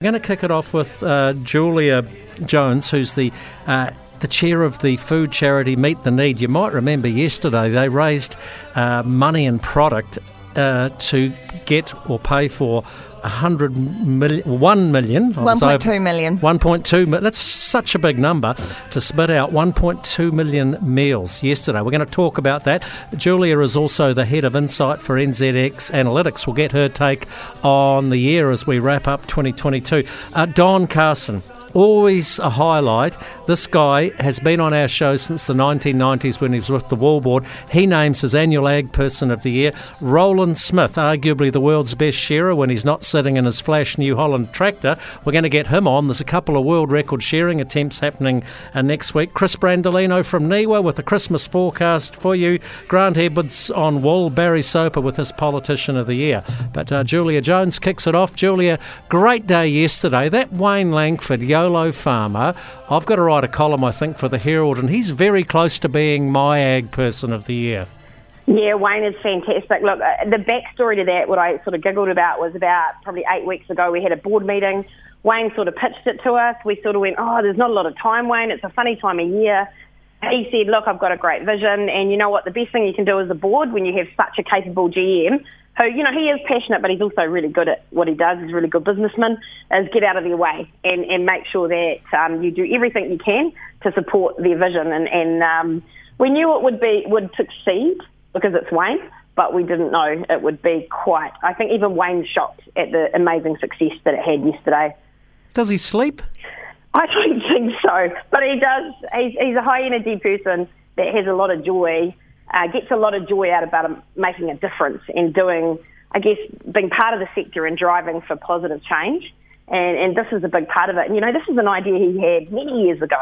I'm going to kick it off with uh, Julia Jones, who's the uh, the chair of the food charity Meat the Need. You might remember yesterday they raised uh, money and product uh, to get or pay for 100 million, 1 million. 1.2 million. 1.2 million. That's such a big number to spit out 1.2 million meals yesterday. We're going to talk about that. Julia is also the head of insight for NZX Analytics. We'll get her take on the year as we wrap up 2022. Uh, Don Carson, always a highlight. This guy has been on our show since the 1990s when he was with the Wool Board. He names his annual Ag Person of the Year. Roland Smith, arguably the world's best shearer when he's not sitting in his flash New Holland tractor. We're going to get him on. There's a couple of world record shearing attempts happening uh, next week. Chris Brandolino from NIWA with a Christmas forecast for you. Grant Edwards on wool. Barry Soper with his Politician of the Year. But uh, Julia Jones kicks it off. Julia, great day yesterday. That Wayne Langford, YOLO farmer, I've got to write a column, I think, for the Herald, and he's very close to being my ag person of the year. Yeah, Wayne is fantastic. Look, uh, the backstory to that, what I sort of giggled about, was about probably eight weeks ago. We had a board meeting. Wayne sort of pitched it to us. We sort of went, "Oh, there's not a lot of time, Wayne. It's a funny time of year." He said, "Look, I've got a great vision, and you know what? The best thing you can do as a board when you have such a capable GM who, you know, he is passionate, but he's also really good at what he does. He's a really good businessman. Is get out of their way and, and make sure that um, you do everything you can to support their vision. And, and um, we knew it would be would succeed because it's Wayne, but we didn't know it would be quite. I think even Wayne's shocked at the amazing success that it had yesterday. Does he sleep? I don't think so, but he does. He's, he's a high energy person that has a lot of joy uh, gets a lot of joy out about making a difference and doing, I guess, being part of the sector and driving for positive change. And, and this is a big part of it. And, you know, this is an idea he had many years ago.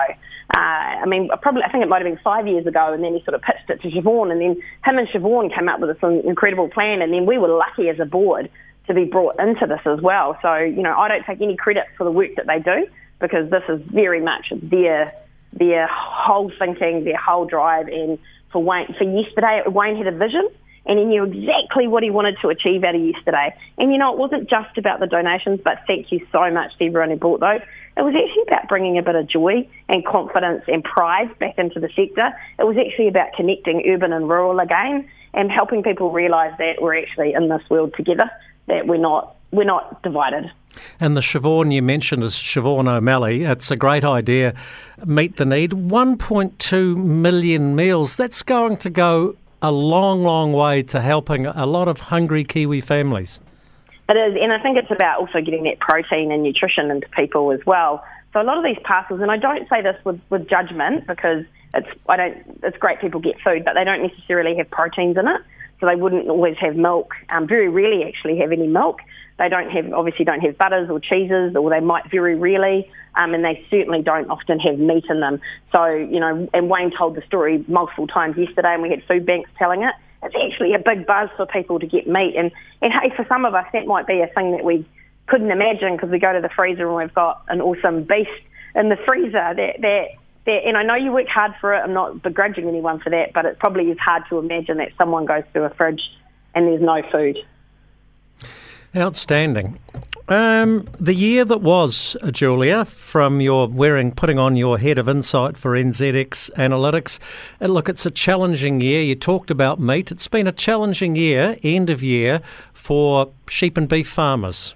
Uh, I mean, probably, I think it might have been five years ago, and then he sort of pitched it to Siobhan, and then him and Siobhan came up with this incredible plan, and then we were lucky as a board to be brought into this as well. So, you know, I don't take any credit for the work that they do because this is very much their their whole thinking, their whole drive, and for Wayne for yesterday. Wayne had a vision and he knew exactly what he wanted to achieve out of yesterday. And you know, it wasn't just about the donations, but thank you so much to everyone who bought those. It was actually about bringing a bit of joy and confidence and pride back into the sector. It was actually about connecting urban and rural again and helping people realise that we're actually in this world together, that we're not we're not divided. And the Siobhan you mentioned is Siobhan O'Malley. It's a great idea. Meat the need. 1.2 million meals. That's going to go a long, long way to helping a lot of hungry Kiwi families. It is, and I think it's about also getting that protein and nutrition into people as well. So a lot of these parcels, and I don't say this with, with judgment because it's I don't it's great people get food, but they don't necessarily have proteins in it. So they wouldn't always have milk. Um, very rarely actually have any milk. They don't have, obviously, don't have butters or cheeses, or they might very rarely, um, and they certainly don't often have meat in them. So, you know, and Wayne told the story multiple times yesterday, and we had food banks telling it. It's actually a big buzz for people to get meat, and and hey, for some of us, that might be a thing that we couldn't imagine because we go to the freezer and we've got an awesome beast in the freezer that that and I know you work hard for it. I'm not begrudging anyone for that, but it probably is hard to imagine that someone goes through a fridge and there's no food. Outstanding. Um, the year that was, Julia, from your wearing, putting on your head of insight for NZX Analytics. And uh, look, it's a challenging year. You talked about meat. It's been a challenging year, end of year, for sheep and beef farmers.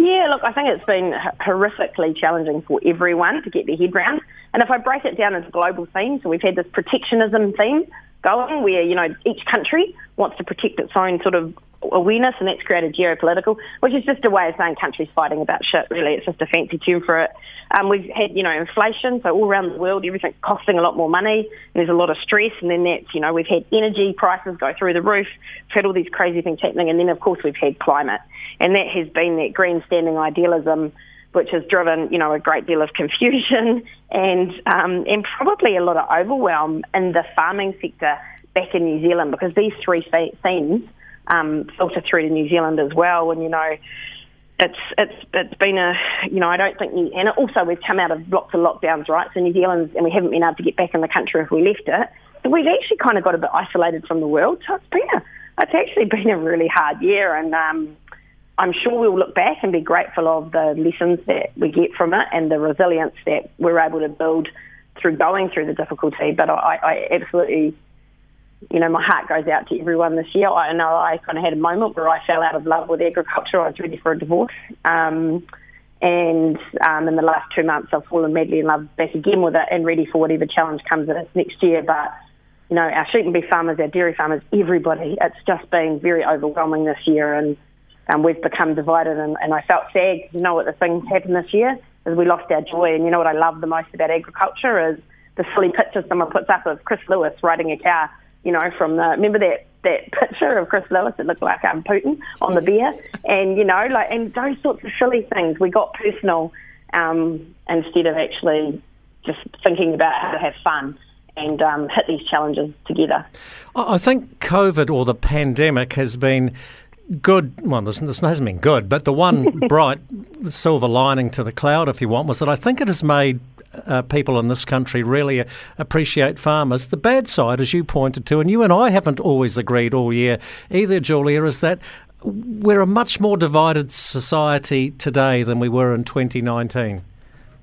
Yeah, look, I think it's been horrifically challenging for everyone to get their head round. And if I break it down into global themes, so we've had this protectionism theme going where, you know, each country wants to protect its own sort of awareness, and that's created geopolitical, which is just a way of saying countries fighting about shit. Really, it's just a fancy term for it. Um, we've had, you know, inflation, so all around the world, everything's costing a lot more money. and there's a lot of stress, and then that's, you know, we've had energy prices go through the roof. We've had all these crazy things happening, and then of course we've had climate, and that has been that grandstanding idealism. Which has driven, you know, a great deal of confusion and um, and probably a lot of overwhelm in the farming sector back in New Zealand because these three themes um, filter through to New Zealand as well. And you know, it's it's it's been a you know I don't think New, and also we've come out of lots of lockdowns, right? So New Zealand and we haven't been able to get back in the country if we left it. So we've actually kind of got a bit isolated from the world. So it's been a it's actually been a really hard year, and um, I'm sure we'll look back and be grateful of the lessons that we get from it and the resilience that we're able to build through going through the difficulty. But I, I absolutely, you know, my heart goes out to everyone this year. I know I kind of had a moment where I fell out of love with agriculture. I was ready for a divorce. Um, and um, in the last two months, I've fallen madly in love back again with it and ready for whatever challenge comes at us next year. But you know, our sheep and beef farmers, our dairy farmers, everybody, it's just been very overwhelming this year, and um, we've become divided. And, and I felt sad because you know what the things happened this year is we lost our joy. And you know what I love the most about agriculture is the silly picture someone puts up of Chris Lewis riding a car. You know, from the remember that that picture of Chris Lewis that looked like um, Putin on the beer, and you know, like and those sorts of silly things. We got personal um, instead of actually just thinking about how to have fun and um, hit these challenges together. I think COVID or the pandemic has been good. Well, this, this hasn't been good, but the one bright silver lining to the cloud, if you want, was that I think it has made uh, people in this country really appreciate farmers. The bad side, as you pointed to, and you and I haven't always agreed all year either, Julia, is that we're a much more divided society today than we were in 2019.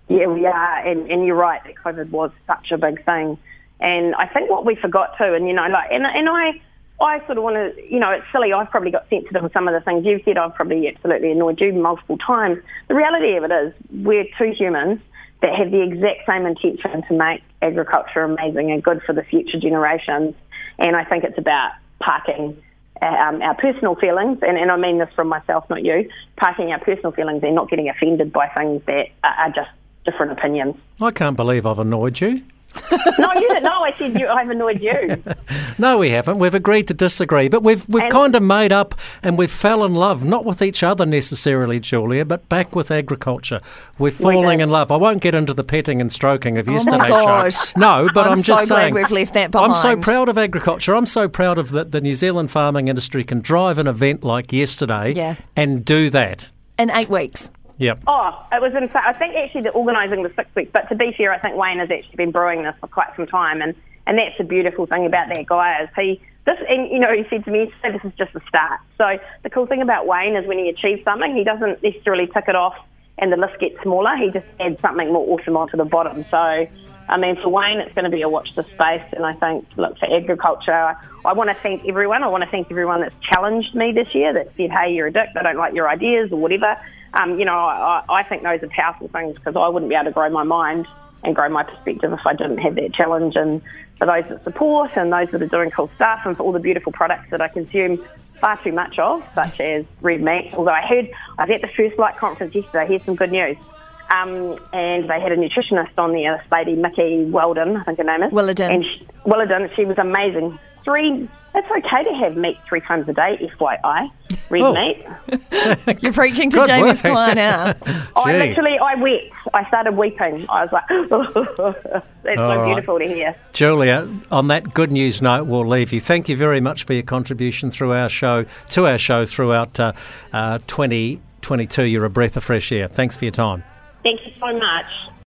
Yeah, we are, and, and you're right that COVID was such a big thing. And I think what we forgot too, and you know, like, and, and I, I sort of want to, you know, it's silly. I've probably got sensitive with some of the things you've said. I've probably absolutely annoyed you multiple times. The reality of it is, we're two humans that have the exact same intention to make agriculture amazing and good for the future generations. And I think it's about parking um, our personal feelings, and, and I mean this from myself, not you, parking our personal feelings and not getting offended by things that are just different opinions. I can't believe I've annoyed you. no, you didn't. No, I said you, I've annoyed you. no, we haven't. We've agreed to disagree, but we've we've and kind of made up and we've fell in love, not with each other necessarily, Julia, but back with agriculture. We're falling we in love. I won't get into the petting and stroking of oh yesterday's oh show. No, but I'm, I'm just so saying we've left that behind. I'm so proud of agriculture. I'm so proud of that the New Zealand farming industry can drive an event like yesterday yeah. and do that in eight weeks. Yep. Oh, it was insane. I think actually the organising the six weeks, but to be fair, I think Wayne has actually been brewing this for quite some time, and, and that's the beautiful thing about that guy is he this and you know he said to me, "This is just the start." So the cool thing about Wayne is when he achieves something, he doesn't necessarily tick it off and the list gets smaller. He just adds something more awesome onto the bottom. So I mean, for Wayne, it's going to be a watch the space. And I think, look, for agriculture, I, I want to thank everyone. I want to thank everyone that's challenged me this year, that said, hey, you're a dick, I don't like your ideas or whatever. Um, you know, I, I think those are powerful things because I wouldn't be able to grow my mind and grow my perspective if I didn't have that challenge. And for those that support and those that are doing cool stuff and for all the beautiful products that I consume far too much of, such as red meat. Although I heard, I was at the First Light conference yesterday, here's some good news. Um, and they had a nutritionist on there, this lady, Mickey Weldon, I think her name is. Williden. And she, Williden, she was amazing. Three, it's okay to have meat three times a day, FYI. Red oh. meat. You're preaching to Jamie's choir now. I literally, I wept. I started weeping. I was like, that's All so right. beautiful to hear. Julia, on that good news note, we'll leave you. Thank you very much for your contribution through our show, to our show throughout uh, uh, 2022. You're a breath of fresh air. Thanks for your time. Thank you so much.